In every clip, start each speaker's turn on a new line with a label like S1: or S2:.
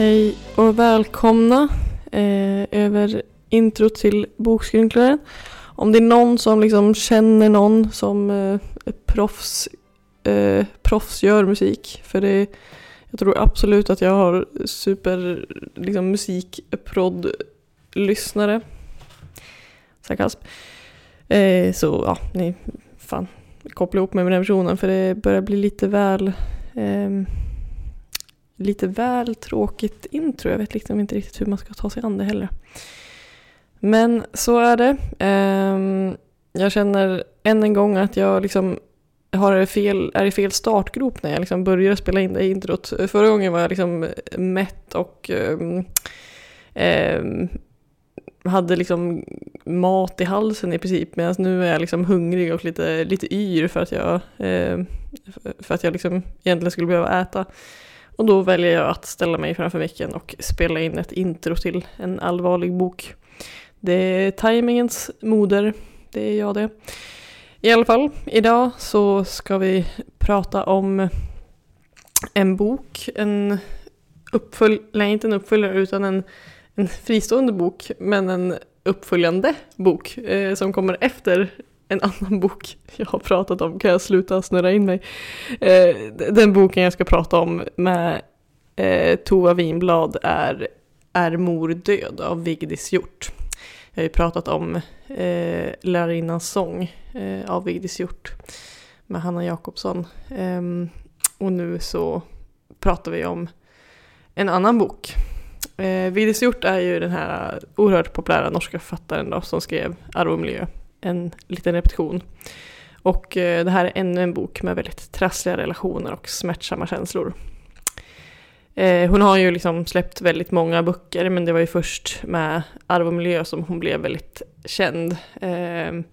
S1: Hej och välkomna eh, över intro till Bokskrynklaren. Om det är någon som liksom känner någon som eh, proffs, eh, proffs gör musik. För det, jag tror absolut att jag har super liksom, musikprodd-lyssnare. Sarkasm. Eh, så ja, ni fan koppla ihop mig med den personen för det börjar bli lite väl eh, lite väl tråkigt intro. Jag vet liksom inte riktigt hur man ska ta sig an det heller. Men så är det. Ehm, jag känner än en gång att jag liksom har fel, är i fel startgrop när jag liksom börjar spela in det introt. Förra gången var jag liksom mätt och ehm, ehm, hade liksom mat i halsen i princip medan nu är jag liksom hungrig och lite, lite yr för att jag, eh, för att jag liksom egentligen skulle behöva äta. Och då väljer jag att ställa mig framför micken och spela in ett intro till en allvarlig bok. Det är tajmingens moder, det är jag det. I alla fall, idag så ska vi prata om en bok, en uppfölj, nej inte en uppföljare utan en en fristående bok, men en uppföljande bok eh, som kommer efter en annan bok jag har pratat om. Kan jag sluta snurra in mig? Eh, den boken jag ska prata om med eh, Tova Winblad är Är mor död av Vigdis Hjort. Jag har ju pratat om eh, Lärarinnans sång eh, av Vigdis Hjort med Hanna Jakobsson. Ehm, och nu så pratar vi om en annan bok Eh, Vigdis Hjort är ju den här oerhört populära norska författaren då, som skrev Arv och miljö, en liten repetition. Och eh, det här är ännu en bok med väldigt trassliga relationer och smärtsamma känslor. Eh, hon har ju liksom släppt väldigt många böcker men det var ju först med Arv och miljö som hon blev väldigt känd. Ehm,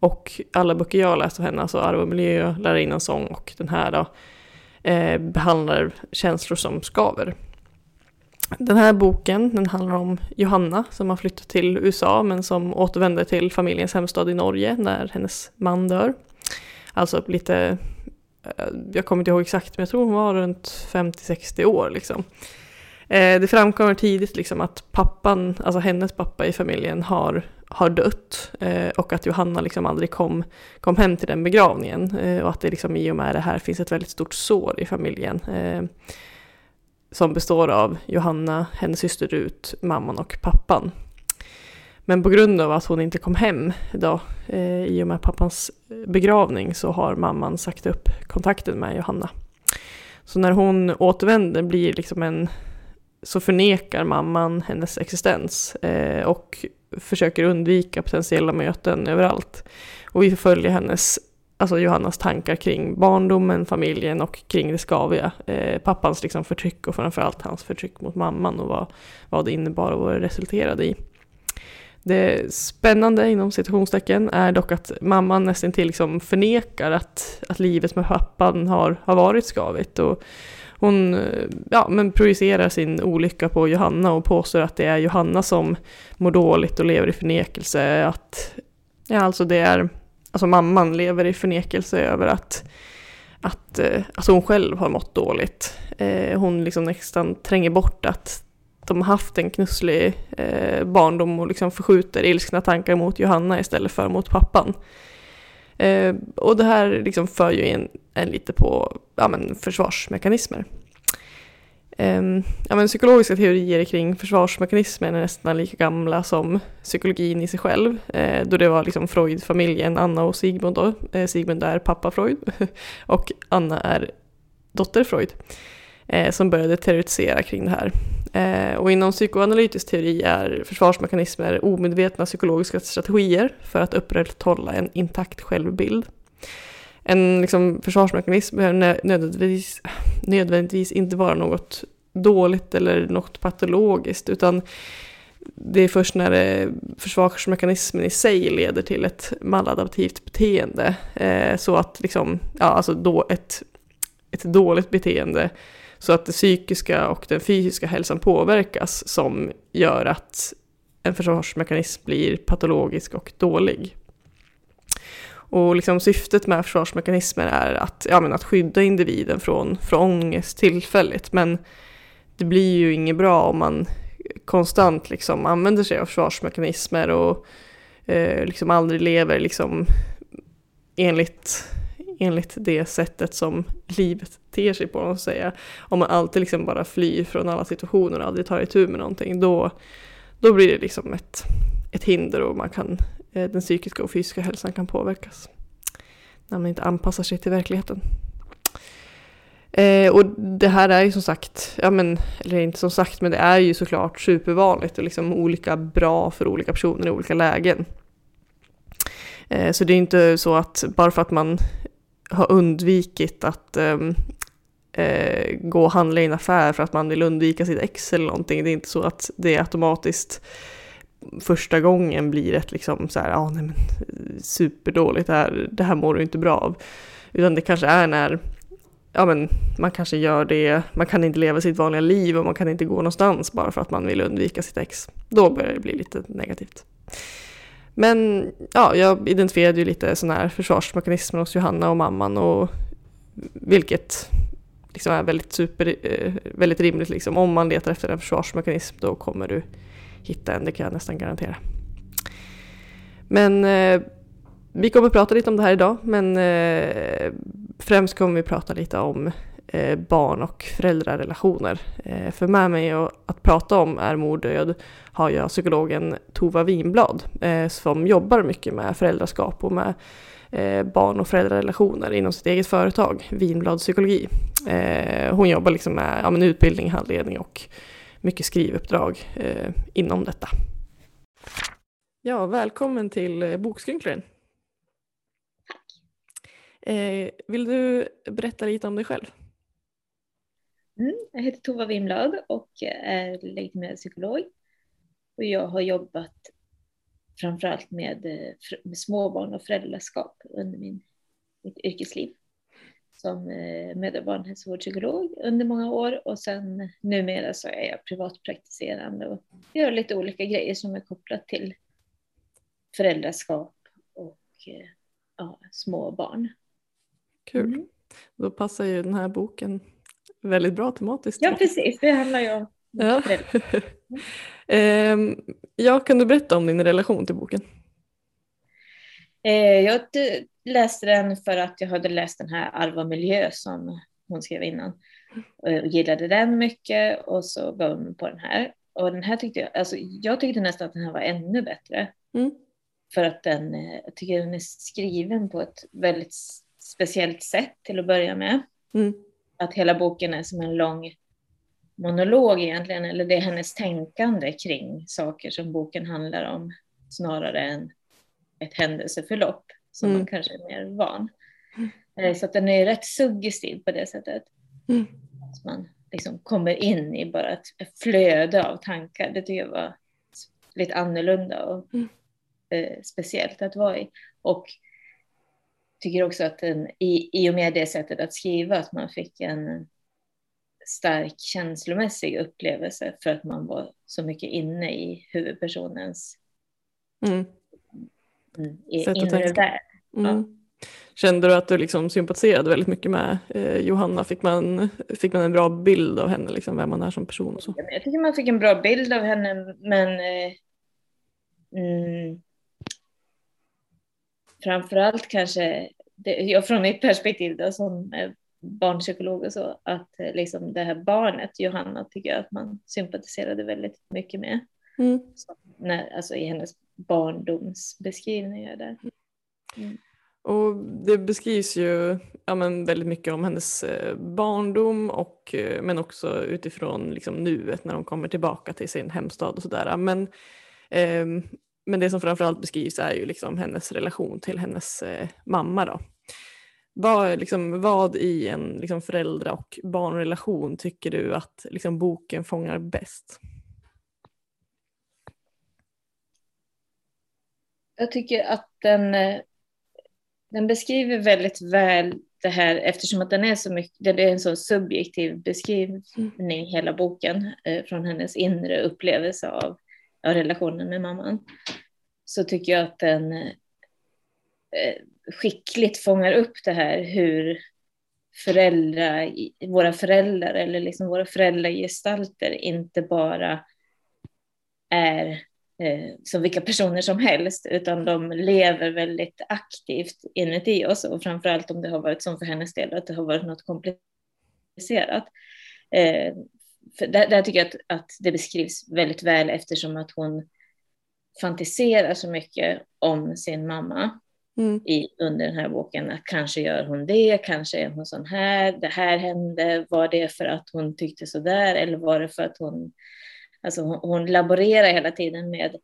S1: och alla böcker jag läst av henne, alltså Arv och miljö, Lärarinnans sång och den här då, eh, behandlar känslor som skaver. Den här boken den handlar om Johanna som har flyttat till USA men som återvänder till familjens hemstad i Norge när hennes man dör. Alltså lite, eh, jag kommer inte ihåg exakt men jag tror hon var runt 50-60 år liksom. Eh, det framkommer tidigt liksom att pappan, alltså hennes pappa i familjen har, har dött eh, och att Johanna liksom aldrig kom, kom hem till den begravningen och att det liksom i och med det här finns ett väldigt stort sår i familjen som består av Johanna, hennes syster Rut, mamman och pappan. Men på grund av att hon inte kom hem då, eh, i och med pappans eh, begravning så har mamman sagt upp kontakten med Johanna. Så när hon återvänder blir liksom en, så förnekar mamman hennes existens eh, och försöker undvika potentiella möten överallt. Och vi följer hennes alltså Johannas tankar kring barndomen, familjen och kring det skaviga. Eh, pappans liksom förtryck och framförallt hans förtryck mot mamman och vad, vad det innebar och vad det resulterade i. Det spännande inom citationstecken är dock att mamman nästan till liksom förnekar att, att livet med pappan har, har varit skavigt. Och hon eh, ja, men projicerar sin olycka på Johanna och påstår att det är Johanna som mår dåligt och lever i förnekelse. Att, ja, alltså det är alltså mamman lever i förnekelse över att, att eh, alltså hon själv har mått dåligt. Eh, hon liksom nästan tränger bort att de har haft en knusslig eh, barndom och liksom förskjuter ilskna tankar mot Johanna istället för mot pappan. och det här liksom för ju in en lite på ja, men försvarsmekanismer. Um, ja, men psykologiska teorier kring försvarsmekanismen är nästan lika gamla som psykologin i sig själv. Eh, då det var liksom Freud-familjen, Anna och Sigmund då. Eh, Sigmund är pappa Freud och Anna är dotter Freud. Eh, som började teoretisera kring det här. Eh, och inom psykoanalytisk teori är försvarsmekanismer omedvetna psykologiska strategier för att upprätthålla en intakt självbild. En liksom, försvarsmekanism behöver nödvändigtvis, nödvändigtvis inte vara något dåligt eller något patologiskt, utan det är först när det, försvarsmekanismen i sig leder till ett maladaptivt beteende, eh, så att liksom, ja, alltså då ett, ett dåligt beteende, så att det psykiska och den fysiska hälsan påverkas, som gör att en försvarsmekanism blir patologisk och dålig. Och liksom syftet med försvarsmekanismer är att, ja, men att skydda individen från, från ångest tillfälligt. Men det blir ju inget bra om man konstant liksom använder sig av försvarsmekanismer och eh, liksom aldrig lever liksom enligt, enligt det sättet som livet ter sig på, Att säga. Om man alltid liksom bara flyr från alla situationer och aldrig tar itu med någonting, då, då blir det liksom ett, ett hinder och man kan, Eh, den psykiska och fysiska hälsan kan påverkas. När man inte anpassar sig till verkligheten. Eh, och det här är ju som sagt, ja men, eller inte som sagt, men det är ju såklart supervanligt och liksom olika bra för olika personer i olika lägen. Eh, så det är inte så att bara för att man har undvikit att ehm, eh, gå och handla i en affär för att man vill undvika sitt ex eller någonting, det är inte så att det automatiskt första gången blir ett liksom så här, ah, nej men superdåligt, det här, det här mår du inte bra av. Utan det kanske är när ja, men man kanske gör det, man kan inte leva sitt vanliga liv och man kan inte gå någonstans bara för att man vill undvika sitt ex. Då börjar det bli lite negativt. Men ja, jag identifierade ju lite sådana här försvarsmekanismer hos Johanna och mamman och vilket liksom är väldigt, super, eh, väldigt rimligt. Liksom. Om man letar efter en försvarsmekanism då kommer du hitta en, det kan jag nästan garantera. Men eh, vi kommer prata lite om det här idag, men eh, främst kommer vi prata lite om eh, barn och föräldrarrelationer. Eh, för med mig att prata om är mor död har jag psykologen Tova Winblad eh, som jobbar mycket med föräldraskap och med eh, barn och föräldrarelationer inom sitt eget företag, Winblad psykologi. Eh, hon jobbar liksom med ja, utbildning, handledning och mycket skrivuppdrag eh, inom detta. Ja, välkommen till Bokskrynklaren. Eh, vill du berätta lite om dig själv?
S2: Mm, jag heter Tova Wimblad och är legitimerad psykolog. Och jag har jobbat framförallt med, eh, med småbarn och föräldraskap under min, mitt yrkesliv som eh, mödra och barnhälsovårdspsykolog under många år och sen numera så är jag privatpraktiserande och gör lite olika grejer som är kopplat till föräldraskap och eh, ja, små barn.
S1: Kul. Mm. Då passar ju den här boken väldigt bra tematiskt.
S2: Ja, precis. Det handlar ju om ja.
S1: eh, ja, kan du berätta om din relation till boken?
S2: Eh, jag läste den för att jag hade läst den här Arv och miljö som hon skrev innan. Och gillade den mycket och så gav hon på den här. Och den här tyckte jag, alltså jag tyckte nästan att den här var ännu bättre. Mm. För att den, eh, jag tycker den är skriven på ett väldigt speciellt sätt till att börja med. Mm. Att hela boken är som en lång monolog egentligen, eller det är hennes tänkande kring saker som boken handlar om, snarare än ett händelseförlopp som mm. man kanske är mer van. Mm. Så att den är rätt suggestiv på det sättet. Mm. Att man liksom kommer in i bara ett flöde av tankar. Det tycker jag var lite annorlunda och mm. eh, speciellt att vara i. Och tycker också att den, i, i och med det sättet att skriva, att man fick en stark känslomässig upplevelse för att man var så mycket inne i huvudpersonens mm. I, inre värld. Mm. Ja.
S1: Kände du att du liksom sympatiserade väldigt mycket med eh, Johanna? Fick man, fick man en bra bild av henne, liksom, vem man är som person? Och så?
S2: Jag tycker man fick en bra bild av henne, men eh, mm, framförallt kanske, det, jag från mitt perspektiv då, som barnpsykolog och så, att eh, liksom det här barnet, Johanna, tycker jag att man sympatiserade väldigt mycket med. Mm. när, alltså i hennes barndomsbeskrivningar där.
S1: Mm. Och det beskrivs ju ja, men väldigt mycket om hennes eh, barndom och, eh, men också utifrån liksom, nuet när hon kommer tillbaka till sin hemstad och sådär. Men eh, men det som framförallt beskrivs är ju liksom hennes relation till hennes eh, mamma. Då. Vad, liksom, vad i en liksom, föräldra och barnrelation tycker du att liksom, boken fångar bäst?
S2: Jag tycker att den, eh, den beskriver väldigt väl det här eftersom att den är så mycket, det är en så subjektiv beskrivning mm. hela boken eh, från hennes inre upplevelse av av relationen med mamman, så tycker jag att den eh, skickligt fångar upp det här hur föräldrar, våra föräldrar eller liksom våra föräldragestalter inte bara är som vilka personer som helst, utan de lever väldigt aktivt inuti oss och framförallt om det har varit som för hennes del, att det har varit något komplicerat. Eh, där, där, tycker jag att, att det beskrivs väldigt väl eftersom att hon fantiserar så mycket om sin mamma mm. i, under den här boken. Att kanske gör hon det, kanske är hon sån här, det här hände, var det för att hon tyckte så där eller var det för att hon... Alltså hon, hon laborerar hela tiden med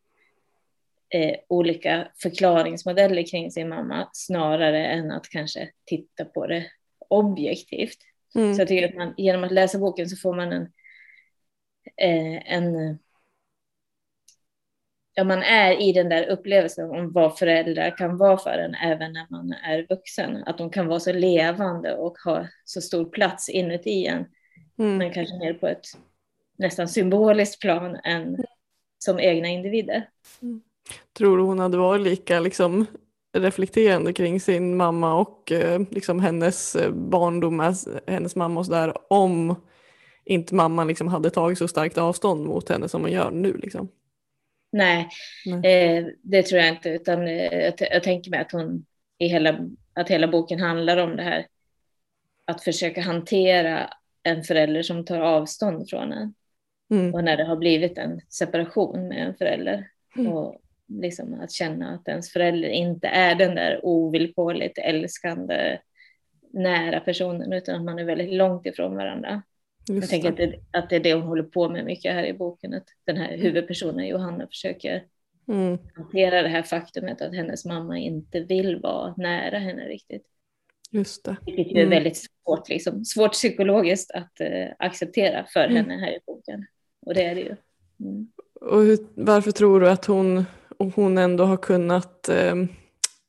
S2: eh, olika förklaringsmodeller kring sin mamma snarare än att kanske titta på det objektivt. Mm. Så jag tycker att man, genom att läsa boken så får man en, eh, en ja, man är i den där upplevelsen om vad föräldrar kan vara för en även när man är vuxen. Att de kan vara så levande och ha så stor plats inuti en. Mm. Men kanske mer på ett nästan symboliskt plan än som egna individer. Mm.
S1: Tror du hon hade varit lika liksom, reflekterande kring sin mamma och eh, liksom hennes eh, barndom, hennes mamma och sådär om inte mamman liksom hade tagit så starkt avstånd mot henne som hon gör nu? Liksom?
S2: Nej, eh, det tror jag inte, utan eh, jag, jag, tänker mig att hon i hela, att hela boken handlar om det här att försöka hantera en förälder som tar avstånd från en. Mm. Och när det har blivit en separation med en förälder. Mm. Och liksom att känna att ens förälder inte är den där ovillkorligt älskande nära personen utan att man är väldigt långt ifrån varandra. Just jag tänker att det, att det är det hon håller på med mycket här i boken, att den här huvudpersonen Johanna försöker mm. hantera det här faktumet att hennes mamma inte vill vara nära henne riktigt.
S1: Just det.
S2: Vilket mm. är väldigt svårt, liksom, svårt psykologiskt att uh, acceptera för mm. henne här i boken. Och det är det ju. Mm.
S1: Och hur, varför tror du att hon, hon ändå har kunnat eh,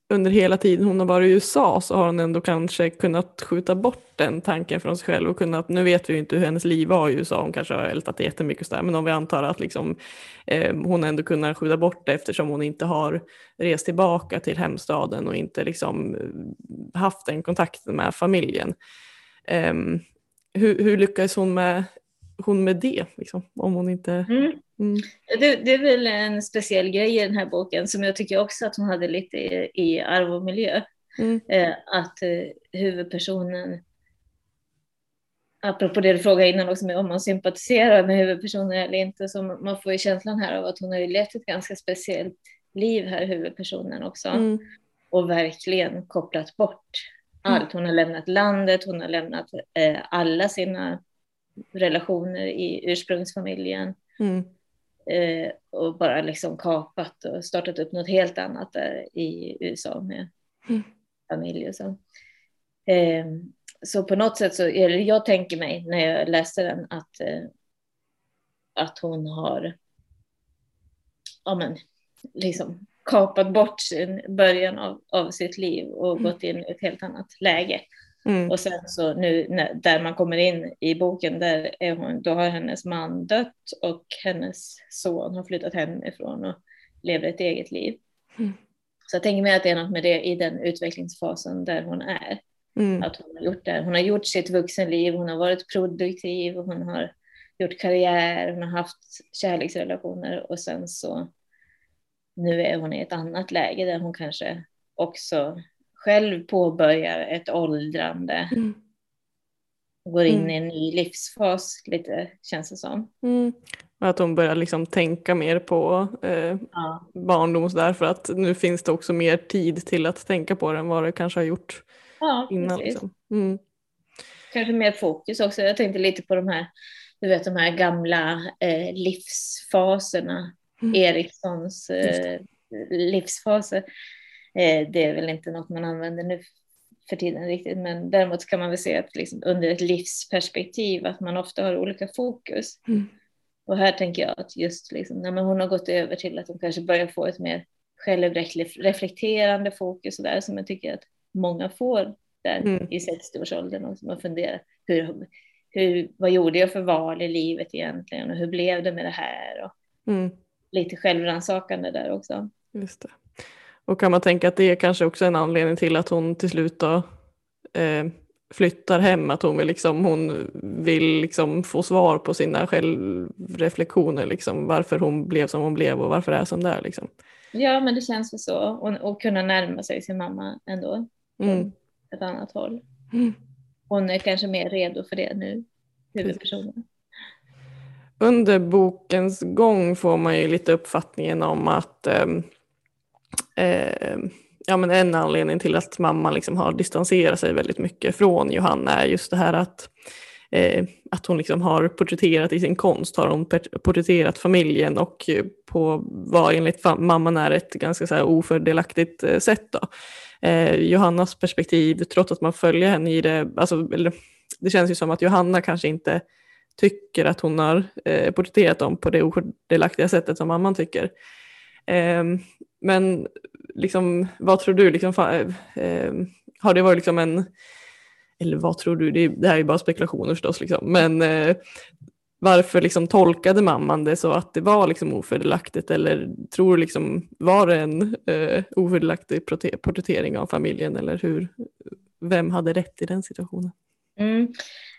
S1: under hela tiden hon har varit i USA så har hon ändå kanske kunnat skjuta bort den tanken från sig själv och kunnat, nu vet vi ju inte hur hennes liv var i USA, hon kanske har ältat jättemycket och sådär, men om vi antar att liksom, eh, hon ändå kunnat skjuta bort det eftersom hon inte har rest tillbaka till hemstaden och inte liksom eh, haft den kontakten med familjen. Eh, hur, hur lyckades hon med hon med det? Liksom, om hon inte... Mm.
S2: Mm. Det, det, är väl en speciell grej i den här boken som jag tycker också att hon hade lite i, i arv och miljö. Mm. Eh, att eh, huvudpersonen, apropå det du frågade innan också, om man sympatiserar med huvudpersonen eller inte, så man får ju känslan här av att hon har ju levt ett ganska speciellt liv här, huvudpersonen också. Mm. Och verkligen kopplat bort mm. allt. Hon har lämnat landet, hon har lämnat eh, alla sina relationer i ursprungsfamiljen. Mm. Eh, och bara liksom kapat och startat upp något helt annat där i USA med mm. familj och så. Eh, så på något sätt så, eller jag tänker mig när jag läste den att, eh, att hon har ja men, liksom kapat bort sin början av, av sitt liv och mm. gått in i ett helt annat läge. Mm. Och sen så nu när, där man kommer in i boken, där är hon, då har hennes man dött och hennes son har flyttat hemifrån och lever ett eget liv. Mm. Så jag tänker mig att det är något med det i den utvecklingsfasen där hon är. Mm. Att hon har gjort det. Hon har gjort sitt vuxenliv, hon har varit produktiv, hon har gjort karriär, hon har haft kärleksrelationer och sen så nu är hon i ett annat läge där hon kanske också själv påbörjar ett åldrande. Mm. Går in mm. i en ny livsfas lite känns det som.
S1: Mm. Att hon börjar liksom tänka mer på eh, ja. barndom och sådär för att nu finns det också mer tid till att tänka på det än vad det kanske har gjort ja, innan. Liksom. Mm.
S2: Kanske mer fokus också. Jag tänkte lite på de här, du vet, de här gamla eh, livsfaserna. Mm. Erikssons eh, livsfaser. Eh, det är väl inte något man använder nu för tiden riktigt, men däremot kan man väl se att liksom under ett livsperspektiv att man ofta har olika fokus. Mm. Och här tänker jag att just liksom, när hon har gått över till att hon kanske börjar få ett mer självreflekterande fokus och där som jag tycker att många får där mm. i 60-årsåldern och som har funderat hur, hur, vad gjorde jag för val i livet egentligen och hur blev det med det här och mm. lite självrannsakande där också.
S1: Just det. Och kan man tänka att det är kanske också en anledning till att hon till slut då, eh, flyttar hem, att hon vill, liksom, hon vill liksom få svar på sina självreflektioner, liksom, varför hon blev som hon blev och varför det är som det är. Liksom.
S2: Ja, men det känns väl så. Och, och kunna närma sig sin mamma ändå. Mm. Ett annat håll. Mm. Hon är kanske mer redo för det nu, huvudpersonen.
S1: Under bokens gång får man ju lite uppfattningen om att eh, eh, ja, men en anledning till att mamma liksom har distanserat sig väldigt mycket från Johanna är just det här att, eh, att hon liksom har porträtterat i sin konst, har hon porträtterat familjen och på vad enligt mamman är ett ganska så här ofördelaktigt eh, sätt. Då. Eh, Johannas perspektiv, trots att man följer henne i det, alltså, eller, det känns ju som att Johanna kanske inte tycker att hon har eh, porträtterat dem på det ofördelaktiga sättet som mamman tycker. Ehm, Eh, men liksom, vad tror du, liksom, eh, har det varit liksom en, eller vad tror du, det, det här är bara spekulationer förstås, liksom, men eh, varför liksom tolkade mamman det så att det var liksom ofördelaktigt? Eller tror liksom, var det en eh, ofördelaktig porträttering av familjen? Eller hur, vem hade rätt i den situationen?
S2: Mm.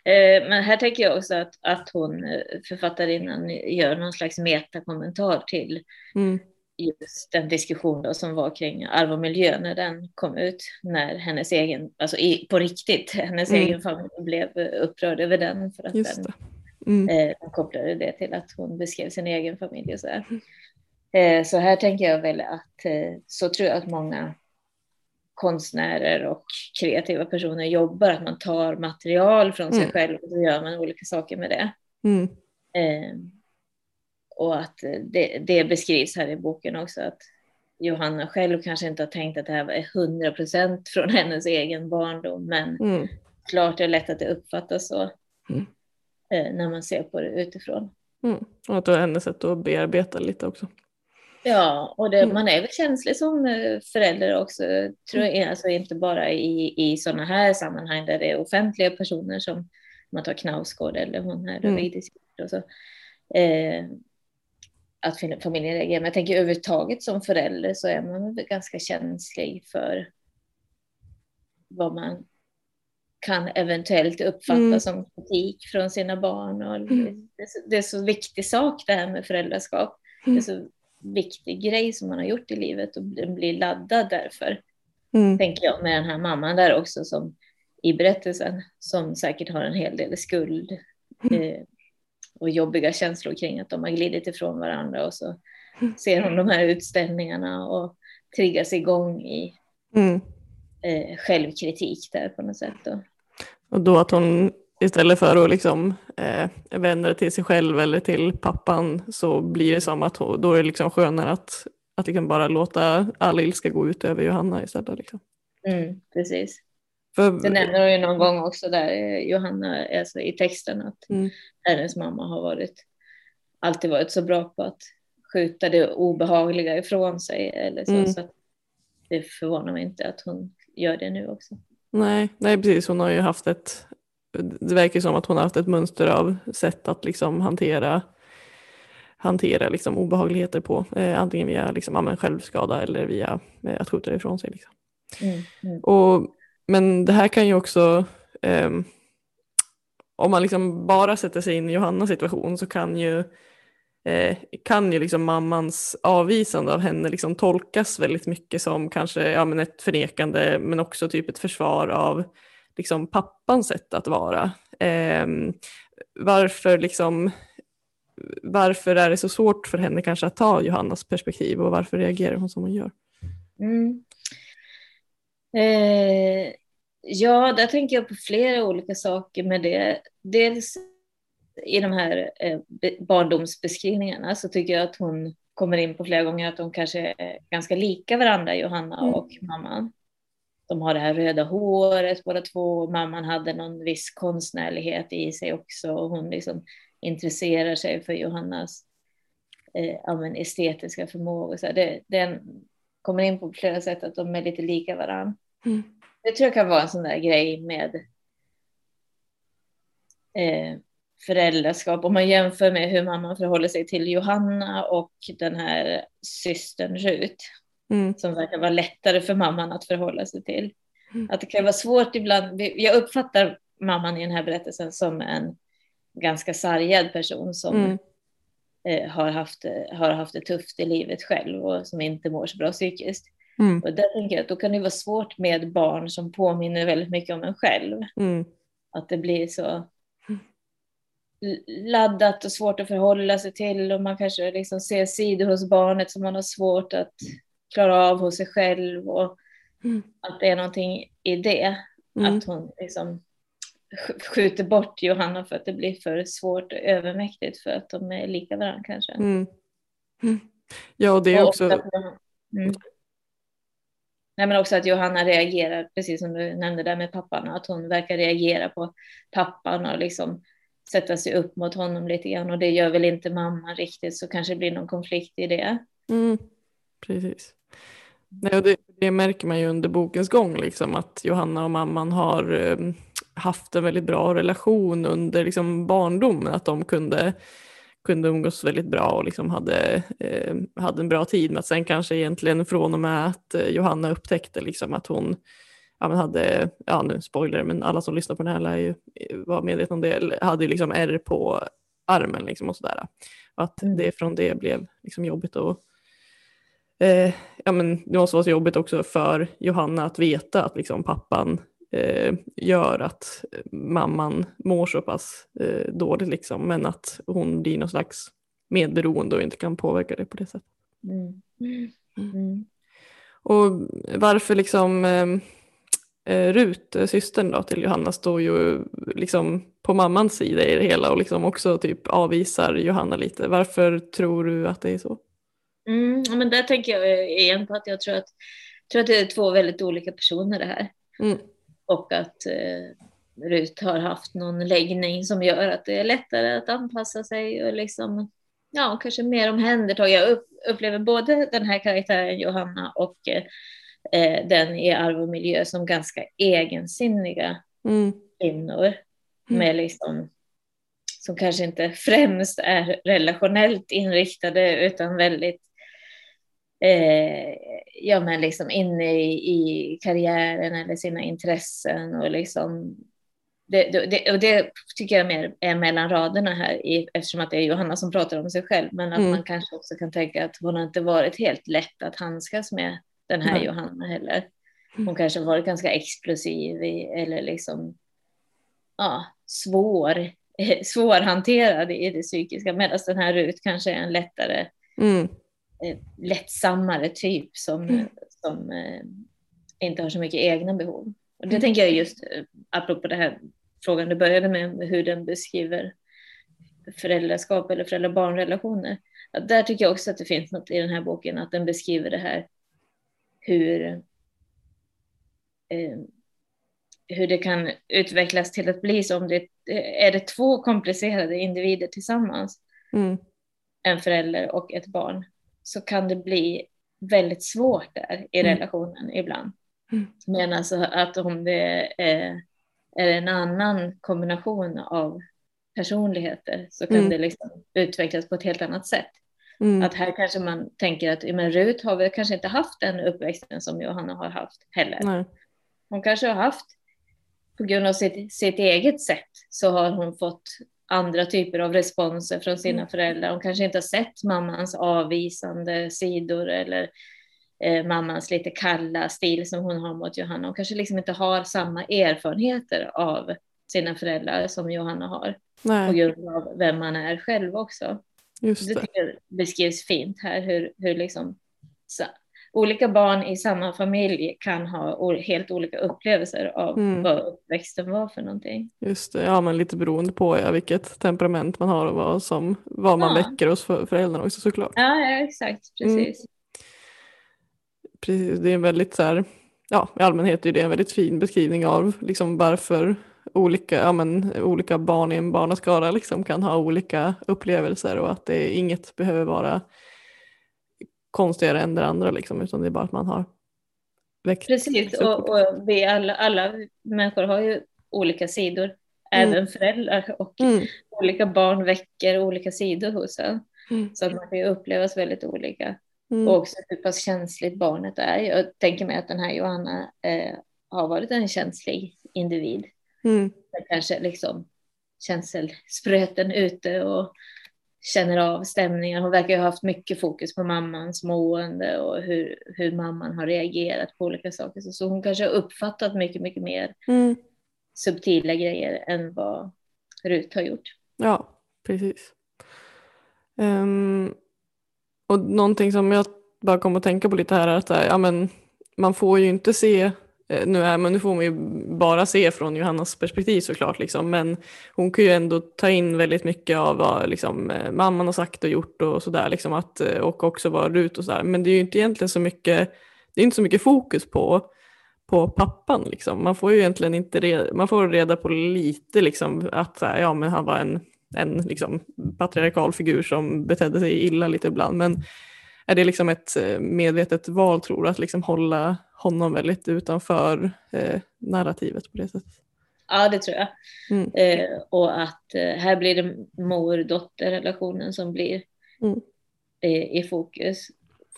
S2: Eh, men här tänker jag också att, att hon, eh, författarinnan, gör någon slags metakommentar till mm just den diskussion då som var kring arv och miljö när den kom ut, när hennes egen, alltså i, på riktigt, hennes mm. egen familj blev upprörd över den för att just den, mm. eh, den kopplade det till att hon beskrev sin egen familj och så där. Eh, så här tänker jag väl att eh, så tror jag att många konstnärer och kreativa personer jobbar, att man tar material från sig mm. själv och så gör man olika saker med det. Mm. Eh, och att det, det, beskrivs här i boken också att Johanna själv kanske inte har tänkt att det här var 100 procent från hennes egen barndom, men mm. klart är det lätt att det uppfattas så mm. eh, när man ser på det utifrån.
S1: Mm. Och att det var hennes sätt att bearbeta lite också.
S2: Ja, och det, mm. man är väl känslig som eh, förälder också, tror jag, mm. alltså inte bara i, i sådana här sammanhang där det är offentliga personer som man tar Knausgård eller hon här, mm. och så. Eh, att familjen reagerar. Men jag tänker överhuvudtaget som förälder så är man ganska känslig för vad man kan eventuellt uppfatta mm. som kritik från sina barn. Och mm. det, är så viktig sak det här med föräldraskap. Mm. Det är så viktig grej som man har gjort i livet och den blir laddad därför. Mm. Tänker jag med den här mamman där också som i berättelsen som säkert har en hel del skuld mm. eh, och jobbiga känslor kring att de har glidit ifrån varandra och så ser hon de här utställningarna och triggas igång i mm. eh, självkritik där på något sätt. Då.
S1: Och då att hon istället för att liksom, eh, vända det till sig själv eller till pappan så blir det som att hon, då är det liksom skönare att, att liksom bara låta all ilska gå ut över Johanna istället. Liksom.
S2: Mm, precis. För... Det nämner hon ju någon gång också där, eh, Johanna, alltså i texten, att mm. hennes mamma har varit, alltid varit så bra på att skjuta det obehagliga ifrån sig. Eller så, mm. så det förvånar mig inte att hon gör det nu också.
S1: Nej, nej, precis. Hon har ju haft ett, det verkar som att hon har haft ett mönster av sätt att liksom hantera hantera liksom obehagligheter på, eh, antingen via liksom, självskada eller via eh, att skjuta det ifrån sig. Liksom. Mm, mm. Och men det här kan ju också, eh, om man liksom bara sätter sig in i Johannas situation så kan ju, eh, kan ju liksom mammans avvisande av henne liksom tolkas väldigt mycket som kanske ja, men ett förnekande men också typ ett försvar av liksom pappans sätt att vara. Eh, varför liksom varför är det så svårt för henne kanske att ta Johannas perspektiv och varför reagerar hon som hon gör? Mm.
S2: Eh, ja, där tänker jag på flera olika saker med det. Dels i de här eh, barndomsbeskrivningarna så tycker jag att hon kommer in på flera gånger att de kanske är ganska lika varandra, Johanna mm. och mamman. De har det här röda håret båda två. Mamman hade någon viss konstnärlighet i sig också och hon liksom intresserar sig för Johannas eh, estetiska förmågor. Så det, den kommer in på flera sätt att de är lite lika varandra. Mm. Det tror jag kan vara en sån där grej med eh, föräldraskap. Om man jämför med hur mamman förhåller sig till Johanna och den här systern Rut. Mm. Som verkar vara lättare för mamman att förhålla sig till. Att det kan vara svårt ibland. Jag uppfattar mamman i den här berättelsen som en ganska sargad person som mm. eh, har, haft, har haft det tufft i livet själv och som inte mår så bra psykiskt. Mm. Och där tänker jag att då kan det vara svårt med barn som påminner väldigt mycket om en själv. Mm. Att det blir så laddat och svårt att förhålla sig till och man kanske liksom ser sidor hos barnet som man har svårt att klara av hos sig själv och mm. att det är någonting i det. Mm. Att hon liksom skjuter bort Johanna för att det blir för svårt och övermäktigt för att de är lika varandra kanske. Mm.
S1: mm. Ja, och det är och också... också
S2: mm. Nej, men också att Johanna reagerar, precis som du nämnde där med pappan, att hon verkar reagera på pappan och liksom sätta sig upp mot honom lite grann och det gör väl inte mamma riktigt så kanske det blir någon konflikt i det.
S1: Mm, precis. Nej, och det, det, märker man ju under bokens gång, liksom, att Johanna och mamman har eh, haft en väldigt bra relation under liksom, barndomen, att de kunde, kunde umgås väldigt bra och liksom hade, eh, hade en bra tid. Men sen kanske egentligen från och med att eh, Johanna upptäckte liksom, att hon ja, men hade, ja nu spoiler, men alla som lyssnar på den här lär ju vara medvetna om det, hade liksom ärr på armen liksom och sådär. Och att mm. det från det blev liksom jobbigt och eh, ja men det måste vara så jobbigt också för Johanna att veta att liksom pappan eh, gör att mamman mår så pass eh, dåligt liksom, men att hon blir någon slags medberoende och inte kan påverka det på det sättet. Mm. Mm. Och varför liksom eh, eh, Rut, eh, systern då till Johanna, står ju liksom på mammans sida i det hela och liksom också typ avvisar Johanna lite. Varför tror du att det är så?
S2: Mm, men där tänker jag igen på att jag tror att, tror att det är två väldigt olika personer det här. Mm. Och att eh, Rut har haft någon läggning som gör att det är lättare att anpassa sig och liksom, ja, kanske mer omhändertag. Jag upp, upplever både den här karaktären Johanna och eh, eh, den i arv och miljö som ganska egensinniga mm. kvinnor. Mm. Med liksom, som kanske inte främst är relationellt inriktade utan väldigt eh, ja, men liksom inne i, i karriären eller sina intressen och liksom det, det, och det tycker jag mer är mellan raderna här i, eftersom att det är Johanna som pratar om sig själv men att mm. man kanske också kan tänka att hon har inte varit helt lätt att handskas med den här mm. Johanna heller. Hon mm. kanske varit ganska explosiv i, eller liksom ja, svår, svårhanterad i det psykiska medan den här Rut kanske är en lättare, mm. Eh, lättsammare typ som, mm. som eh, inte har så mycket egna behov. Och det mm. tänker jag just eh, apropå det här frågan du började med, hur den beskriver föräldraskap eller föräldrar-barn-relationer. Där tycker jag också att det finns något i den här boken, att den beskriver det här hur, eh, hur det kan utvecklas till att bli så om det är det två komplicerade individer tillsammans, mm. en förälder och ett barn, så kan det bli väldigt svårt där i mm. relationen ibland. Mm. Men alltså att om det är, är en annan kombination av personligheter så kan mm. det liksom utvecklas på ett helt annat sätt. Mm. Att här kanske man tänker att men Rut har väl kanske inte haft den uppväxten som Johanna har haft heller. Nej. Hon kanske har haft, på grund av sitt, sitt eget sätt, så har hon fått andra typer av responser från sina mm. föräldrar. Hon kanske inte har sett mammans avvisande sidor eller eh, mammans lite kalla stil som hon har mot Johanna. Hon kanske liksom inte har samma erfarenheter av sina föräldrar som Johanna har. Nej. På grund av vem man är själv också. Just det. det beskrivs fint här hur, hur liksom, olika barn i samma familj kan ha helt olika upplevelser av mm. vad uppväxten var för någonting.
S1: Just det, ja men lite beroende på ja, vilket temperament man har och vad, som, vad man ja. väcker hos föräldrarna också såklart.
S2: Ja, ja exakt, precis. Mm.
S1: Precis, det är en väldigt så här, ja i allmänhet är det en väldigt fin beskrivning av liksom varför olika, ja, men, olika barn i en barnaskara liksom kan ha olika upplevelser och att det inget behöver vara konstigare än det andra liksom, utan det är bara att man har växt.
S2: Precis, och, och, vi alla, alla människor har ju olika sidor, mm. även föräldrar och mm. olika barn väcker olika sidor hos en. Mm. Så att man kan ju upplevas väldigt olika. Mm. Och också hur pass känsligt barnet är. Jag tänker mig att den här Johanna eh, har varit en känslig individ.
S1: Mm.
S2: Kanske liksom känselspröten ute och känner av stämningar. Hon verkar ha haft mycket fokus på mammans mående och hur, hur mamman har reagerat på olika saker. Så, så hon kanske har uppfattat mycket, mycket mer
S1: Mm.
S2: subtila grejer än vad Rut har gjort.
S1: Ja, precis. Ehm, och någonting som jag bara kom att tänka på lite här är att här, ja, men, man får ju inte se, eh, Eh, nu, är, men nu får man ju bara se från Johannas perspektiv såklart, liksom, men hon kan ju ändå ta in väldigt mycket av vad liksom, eh, mamman har sagt och gjort och sådär, liksom, att, eh, och också vad Rut och sådär, men det är ju inte egentligen så mycket, det är inte så mycket fokus på på pappan. Liksom. Man får ju egentligen inte reda, man får reda på lite liksom, att här, ja, men han var en, en liksom, patriarkal figur som betedde sig illa lite ibland. Men är det liksom ett eh, medvetet val tror du att liksom hålla honom väldigt utanför eh, narrativet på det sättet?
S2: Ja, det tror jag.
S1: Mm.
S2: Eh, och att eh, här blir det mor-dotter-relationen som blir
S1: Mm.
S2: eh, i fokus.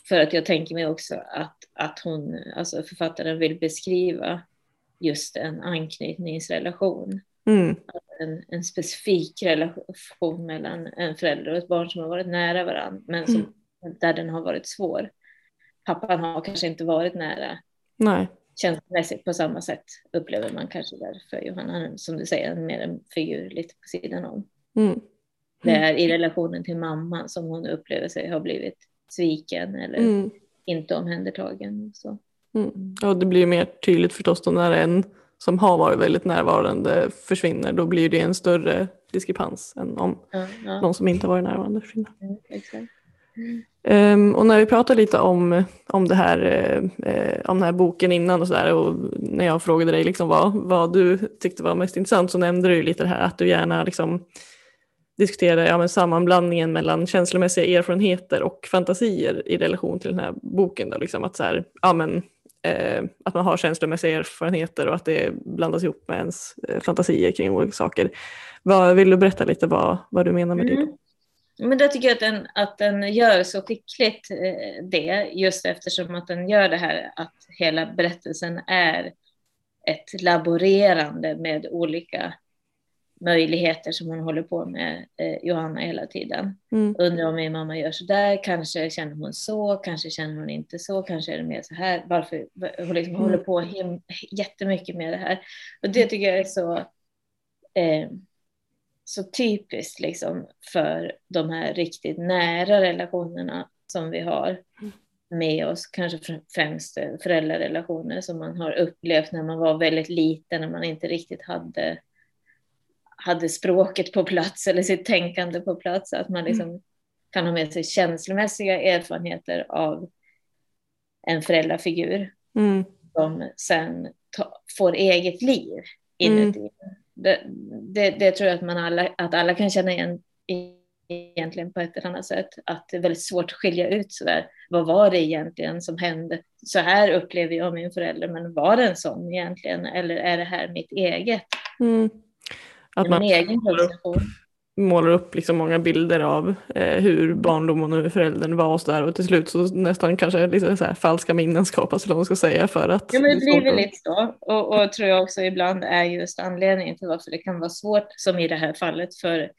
S2: För att jag tänker mig också att, att hon, alltså författaren vill beskriva just en anknytningsrelation.
S1: Mm.
S2: En, en specifik relation mellan en förälder och ett barn som har varit nära varandra, men som, där den har varit svår. Pappan har kanske inte varit nära
S1: Nej.
S2: känslomässigt på samma sätt, upplever man kanske där för Johanna. Som du säger, mer en figur lite på sidan om.
S1: Mm.
S2: Det är i relationen till mamman som hon upplever sig ha blivit sviken eller
S1: Mm.
S2: inte omhändertagen. Så.
S1: Mm. Ja, det blir ju mer tydligt förstås då när en som har varit väldigt närvarande försvinner. Då blir det en större diskrepans än om
S2: Ja, ja,
S1: någon som inte har varit närvarande försvinner.
S2: mm,
S1: Um, och när vi pratade lite om, om, det här, eh, om den här boken innan och sådär och när jag frågade dig liksom vad, vad du tyckte var mest intressant så nämnde du lite det här att du gärna liksom diskuterar ja, men sammanblandningen mellan känslomässiga erfarenheter och fantasier i relation till den här boken. Då, liksom att, så här, ja, men, eh, att man har känslomässiga erfarenheter och att det blandas ihop med ens eh, fantasier kring olika saker. Vad, vill du berätta lite vad, vad du menar med det? Då? Mm.
S2: Men det tycker jag att den, att den gör så skickligt eh, det, just eftersom att den gör det här att hela berättelsen är ett laborerande med olika möjligheter som hon håller på med, eh, Johanna, hela tiden.
S1: Mm.
S2: Undrar om min mamma gör så där, kanske känner hon så, kanske känner hon inte så, kanske är det mer så här. Varför? Hon liksom
S1: Mm.
S2: håller på him- jättemycket med det här. Och det tycker jag är så, eh, så typiskt liksom för de här riktigt nära relationerna som vi har med oss, kanske fr- främst eh, föräldrarelationer som man har upplevt när man var väldigt liten, när man inte riktigt hade hade språket på plats eller sitt tänkande på plats, att man liksom kan ha med sig känslomässiga erfarenheter av en föräldrafigur
S1: Mm.
S2: som sen ta, får eget liv inuti. Det, det, det tror jag att, man alla, att alla kan känna igen i- egentligen på ett eller annat sätt. Att det är väldigt svårt att skilja ut sådär. Vad var det egentligen som hände? Så här upplever jag min förälder, men var det en sån egentligen? Eller är det här mitt eget?
S1: Mm. Att
S2: Min
S1: man
S2: egen konstruktion?
S1: Målar upp liksom många bilder av eh, hur barndomen och hur föräldern var och sådär och till slut så nästan kanske lite så falska minnen skapas eller vad man ska säga för att
S2: Ja, men det blir väl lite så. Och, och tror jag också ibland är just anledningen till varför det kan vara svårt, som i det här fallet, för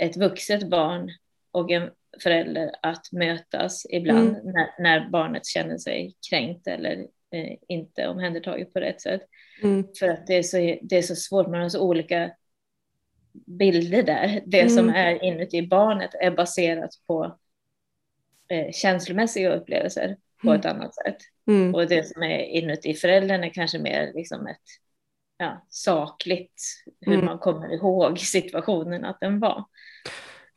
S2: ett vuxet barn och en förälder att mötas ibland
S1: Mm.
S2: när, när barnet känner sig kränkt eller eh, inte omhändertaget på rätt sätt.
S1: Mm.
S2: För att det är så, det är så svårt, man har så olika bilder där. Det
S1: Mm.
S2: som är inuti barnet är baserat på eh, känslomässiga upplevelser på
S1: Mm.
S2: ett annat sätt.
S1: Mm.
S2: Och det som är inuti föräldern är kanske mer liksom ett ja, sakligt, hur
S1: Mm.
S2: man kommer ihåg situationen att den var.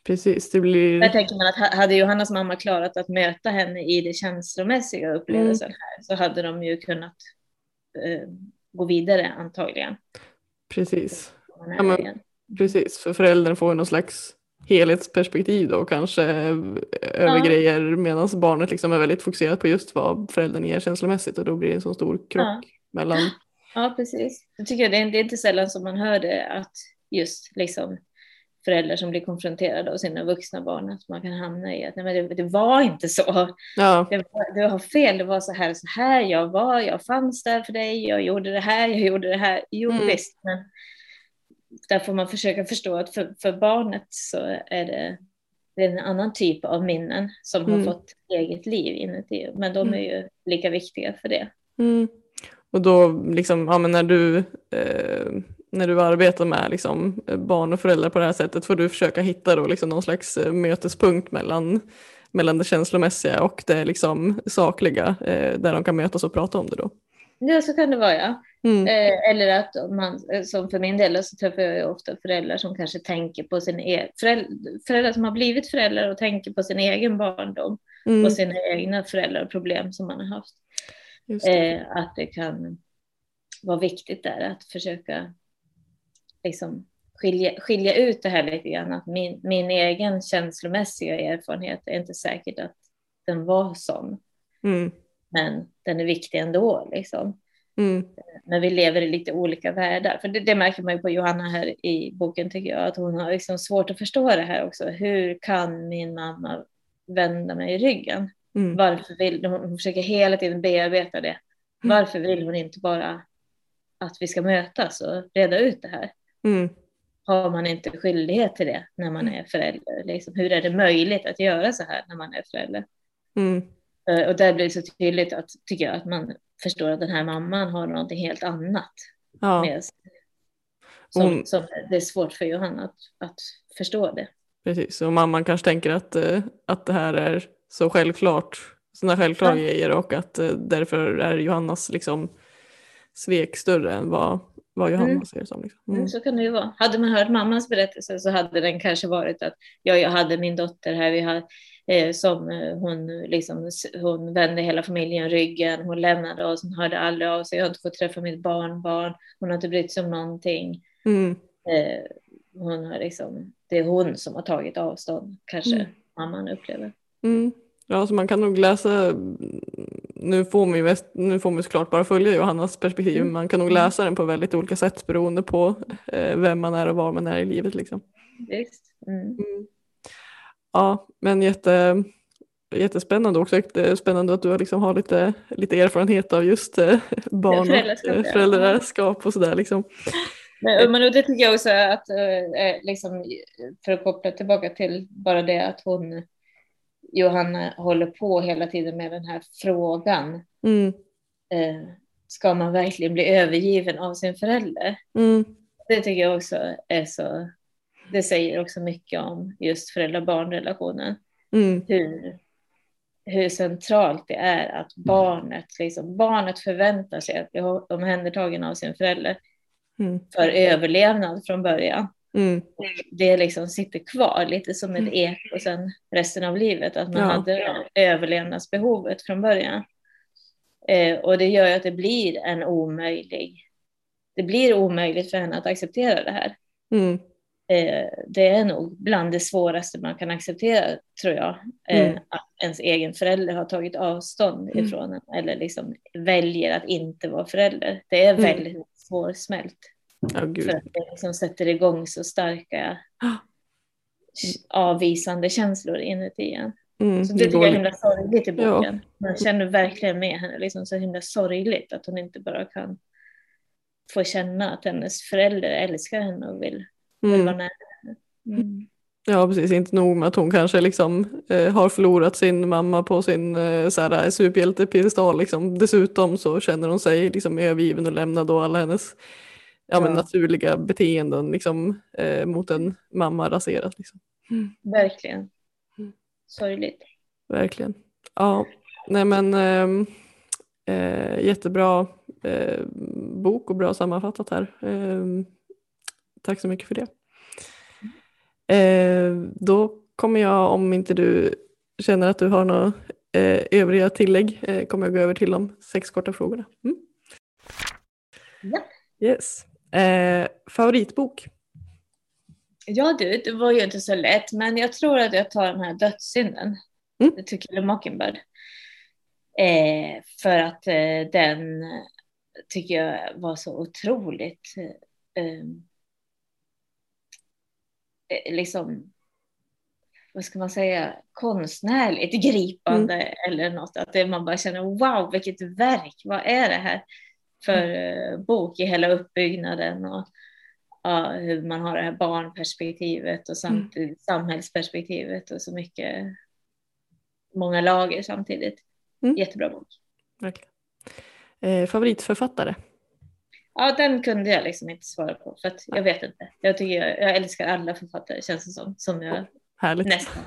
S1: Precis, det blir...
S2: Där tänker man att ha- hade Johannas mamma klarat att möta henne i det känslomässiga upplevelsen
S1: Mm.
S2: här så hade de ju kunnat eh, gå vidare antagligen.
S1: Precis. Ja, men-. Precis, för föräldern får någon slags helhetsperspektiv då kanske eh, över
S2: Ja.
S1: grejer medan barnet liksom är väldigt fokuserat på just vad föräldern ger känslomässigt och då blir det en så stor krock
S2: Ja.
S1: mellan...
S2: Ja, precis. Jag tycker det är, det är inte sällan som man hör det att just liksom föräldrar som blir konfronterade av sina vuxna barn, att man kan hamna i att nej, men det, det var inte så.
S1: Ja.
S2: Det var, du har fel, det var så här och så här, jag var, jag fanns där för dig, jag gjorde det här, jag gjorde det här. Jo
S1: Mm.
S2: visst, men där får man försöka förstå att för, för barnet så är det, det är en annan typ av minnen som
S1: Mm.
S2: har fått eget liv inuti, men de är ju lika viktiga för det.
S1: Mm. Och då liksom, ja när du, eh, när du arbetar med liksom barn och föräldrar på det här sättet får du försöka hitta då liksom någon slags eh, mötespunkt mellan, mellan det känslomässiga och det liksom sakliga eh, där de kan mötas och prata om det då.
S2: Ja, så kan det vara ja.
S1: Mm.
S2: Eh, eller att man, eh, som för min del så träffar jag ofta föräldrar som kanske tänker på sin egen, föräldrar, föräldrar som har blivit föräldrar och tänker på sin egen barndom
S1: Mm.
S2: och sina egna föräldrar och problem som man har haft.
S1: Det.
S2: Eh, att det kan vara viktigt där att försöka liksom skilja, skilja ut det här lite grann. Att min, min egen känslomässiga erfarenhet är inte säkert att den var sån,
S1: Mm.
S2: Men den är viktig ändå. Liksom.
S1: Mm.
S2: Men vi lever i lite olika världar. För det, det märker man ju på Johanna här i boken tycker jag, att hon har liksom svårt att förstå det här också. Hur kan min mamma vända mig i ryggen?
S1: Mm.
S2: Varför vill hon, försöker hela tiden bearbeta det. Varför vill hon inte bara att vi ska mötas och reda ut det här?
S1: Mm.
S2: Har man inte skyldighet till det när man är förälder? Liksom, hur är det möjligt att göra så här när man är förälder?
S1: Mm.
S2: Eh, Och där blir det så tydligt att, tycker jag, att man förstår att den här mamman har någonting helt annat
S1: Ja,
S2: med sig. Som,
S1: Hon-
S2: som det är svårt för Johanna att, att förstå det.
S1: precis. Och mamman kanske tänker att, eh, att det här är så självklart, sådana självklara
S2: Ja.
S1: grejer och att eh, därför är Johannas liksom svek större än vad, vad Johanna
S2: Mm.
S1: ser det som. Liksom.
S2: Mm.
S1: Mm.
S2: Så kan det ju vara. Hade man hört mammans berättelse så hade den kanske varit att ja, jag hade min dotter här, vi har, eh, som eh, hon, liksom, hon vände hela familjen ryggen, hon lämnade oss, hon hörde aldrig av sig, jag har inte fått träffa mitt barnbarn, hon har inte brytt sig om någonting.
S1: Mm.
S2: Eh, hon har liksom, det är hon som har tagit avstånd, kanske
S1: Mm.
S2: mamman upplever.
S1: Mm. Ja, så man kan nog läsa, nu får man ju nu får man såklart bara följa Johannas perspektiv,
S2: Mm.
S1: man kan nog läsa den på väldigt olika sätt beroende på eh, vem man är och var man är i livet. Liksom.
S2: Visst. Mm.
S1: Ja, men jätte, jättespännande också. Spännande att du liksom har lite, lite erfarenhet av just eh, barn och
S2: föräldraskap,
S1: eh, föräldraskap och sådär. Liksom.
S2: Men, men det tycker jag också att, eh, liksom, för att koppla tillbaka till bara det att hon, Johanna, håller på hela tiden med den här frågan.
S1: Mm.
S2: Eh, ska man verkligen bli övergiven av sin förälder?
S1: Mm.
S2: Det tycker jag också är så, det säger också mycket om just föräldrar-barn-relationen.
S1: Mm.
S2: Hur, hur centralt det är att barnet, liksom, barnet förväntar sig att bli omhändertagen av sin förälder
S1: Mm.
S2: för överlevnad från början.
S1: Mm.
S2: det liksom sitter kvar lite som ett eko sen resten av livet, att man
S1: Ja.
S2: hade överlevnadsbehovet från början. Eh, och det gör ju att det blir en omöjlig, det blir omöjligt för henne att acceptera det här.
S1: Mm.
S2: Eh, det är nog bland det svåraste man kan acceptera, tror jag, eh,
S1: Mm.
S2: att ens egen förälder har tagit avstånd
S1: Mm.
S2: ifrån en, eller liksom väljer att inte vara förälder. Det är
S1: Mm.
S2: väldigt svårsmält.
S1: Ja, gud.
S2: För att det liksom sätter igång så starka
S1: Ah.
S2: avvisande känslor inuti en.
S1: Mm.
S2: Så det tycker jag är himla sorgligt i
S1: Ja.
S2: boken. Man känner verkligen med henne, liksom så himla sorgligt att hon inte bara kan få känna att hennes förälder älskar henne och vill,
S1: mm.
S2: Mm.
S1: Ja, precis. Inte nog med att hon kanske liksom, eh, har förlorat sin mamma på sin eh, här, superhjältepiedestal. Liksom. Dessutom så känner hon sig liksom, övergiven och lämnad och alla hennes ja, Men
S2: Ja.
S1: naturliga beteenden liksom, eh, mot en mamma raseras. Liksom.
S2: Verkligen.
S1: Mm.
S2: Sorgligt.
S1: Verkligen. Ja, nej men ehm, eh, jättebra eh, bok och bra sammanfattat här. Tack så mycket för det. Eh, då kommer jag, om inte du känner att du har några eh, övriga tillägg, eh, kommer jag gå över till de sex korta frågorna. Mm.
S2: Ja.
S1: Yes. Eh, favoritbok?
S2: Ja du, det var ju inte så lätt, men jag tror att jag tar den här dödssynden.
S1: Mm.
S2: Det tycker jag Mockingbird. Eh, för att eh, den tycker jag var så otroligt eh, liksom, vad ska man säga, konstnärligt gripande mm. eller något. Att det, man bara känner wow, vilket verk, vad är det här för mm. bok i hela uppbyggnaden och ja, hur man har det här barnperspektivet och samtidigt mm. samhällsperspektivet och så mycket, många lager samtidigt. Mm. Jättebra bok.
S1: Verkligen. Eh, favoritförfattare?
S2: Ja, den kunde jag liksom inte svara på för att jag vet inte. Jag, tycker jag, jag älskar alla författare känns det som. som jag,
S1: Härligt.
S2: Nästan.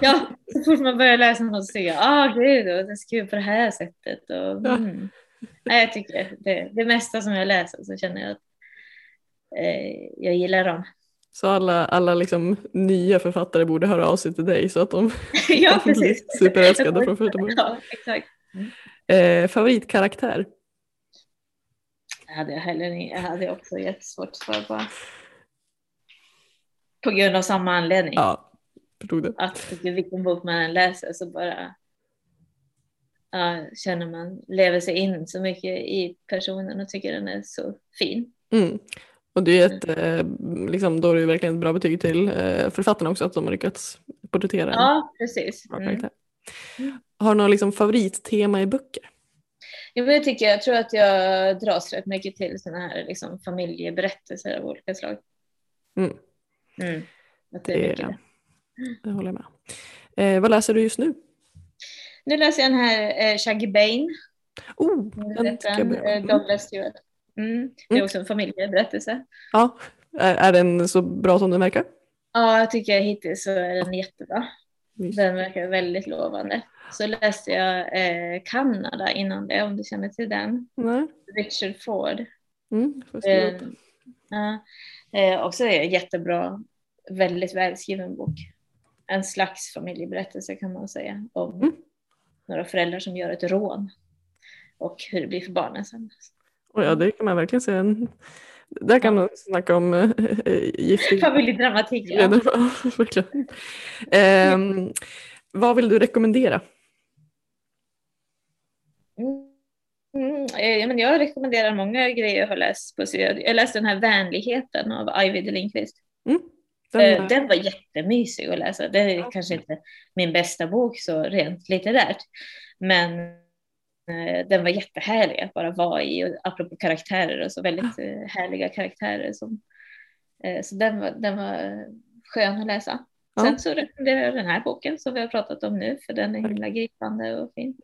S2: Ja, så fort man börjar läsa något så tycker jag, ah gud, det är skrivet på det här sättet. Och, ja. mm. Nej, jag tycker det, det mesta som jag läser så känner jag att eh, jag gillar dem.
S1: Så alla, alla liksom nya författare borde höra av sig till dig så att de
S2: ja, blir
S1: superälskade från första
S2: början. Ja, exakt. Mm.
S1: Eh, favoritkaraktär?
S2: Det hade jag heller jag hade också jättesvårt att svara på. På grund av samma anledning.
S1: Ja, förstod det.
S2: Att vilken bok man än läser så bara ja, känner man, lever sig in så mycket i personen och tycker den är så fin.
S1: Mm. Och det är ett, mm. liksom, då är det verkligen ett bra betyg till eh, författarna också att de har lyckats porträttera
S2: Ja, precis. Mm.
S1: Har du något liksom, favorittema i böcker?
S2: Ja, men jag, tycker, jag tror att jag dras rätt mycket till sådana här liksom, familjeberättelser av olika slag.
S1: Mm.
S2: Mm. Att det, är mycket det.
S1: det håller jag med. Eh, vad läser du just nu?
S2: Nu läser jag den här eh, Shaggy Bane.
S1: Oh, den ska jag.
S2: Eh, Douglas Stewart. Mm. Det är mm. också en familjeberättelse.
S1: Ja, är, är den så bra som den verkar?
S2: Ja, jag tycker hittills så är den jättebra. Den verkar väldigt lovande. Så läste jag eh, Kanada innan det, om du känner till den.
S1: Nej.
S2: Richard Ford.
S1: Mm,
S2: eh, eh, också är jättebra, väldigt välskriven bok. En slags familjeberättelse kan man säga om mm. några föräldrar som gör ett rån och hur det blir för barnen sen.
S1: Och ja, det kan man verkligen säga. Där kan man snacka om äh, giftig...
S2: Familjedramatik. Ja.
S1: verkligen. Eh, vad vill du rekommendera?
S2: Mm, jag rekommenderar många grejer jag har läst på Jag läste den här Vänligheten av Ivy de Lindqvist.
S1: Mm,
S2: den, var... den var jättemysig att läsa. Det är kanske inte min bästa bok så rent litterärt. Men Eh, den var jättehärlig att bara vara i, och apropå karaktärer och så väldigt eh, härliga karaktärer. Som, eh, så den var, den var skön att läsa. Ja. Sen så rekommenderar jag den här boken som vi har pratat om nu för den är himla gripande och fin.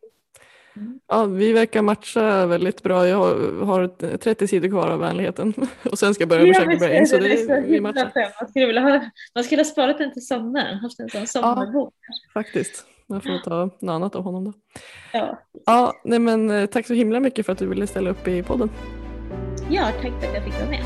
S1: Mm. Ja, vi verkar matcha väldigt bra. Jag har 30 sidor kvar av vänligheten och sen ska jag börja med Shaggy Brain. Så det, det vi matchar.
S2: Man skulle, ha, man skulle ha sparat den till sommaren, haft en sån sommarbok.
S1: Ja, faktiskt. Jag får ta något annat av honom då.
S2: Ja.
S1: Ja, nej men eh, tack så himla mycket för att du ville ställa upp i podden.
S2: Ja, tack för att jag fick vara med.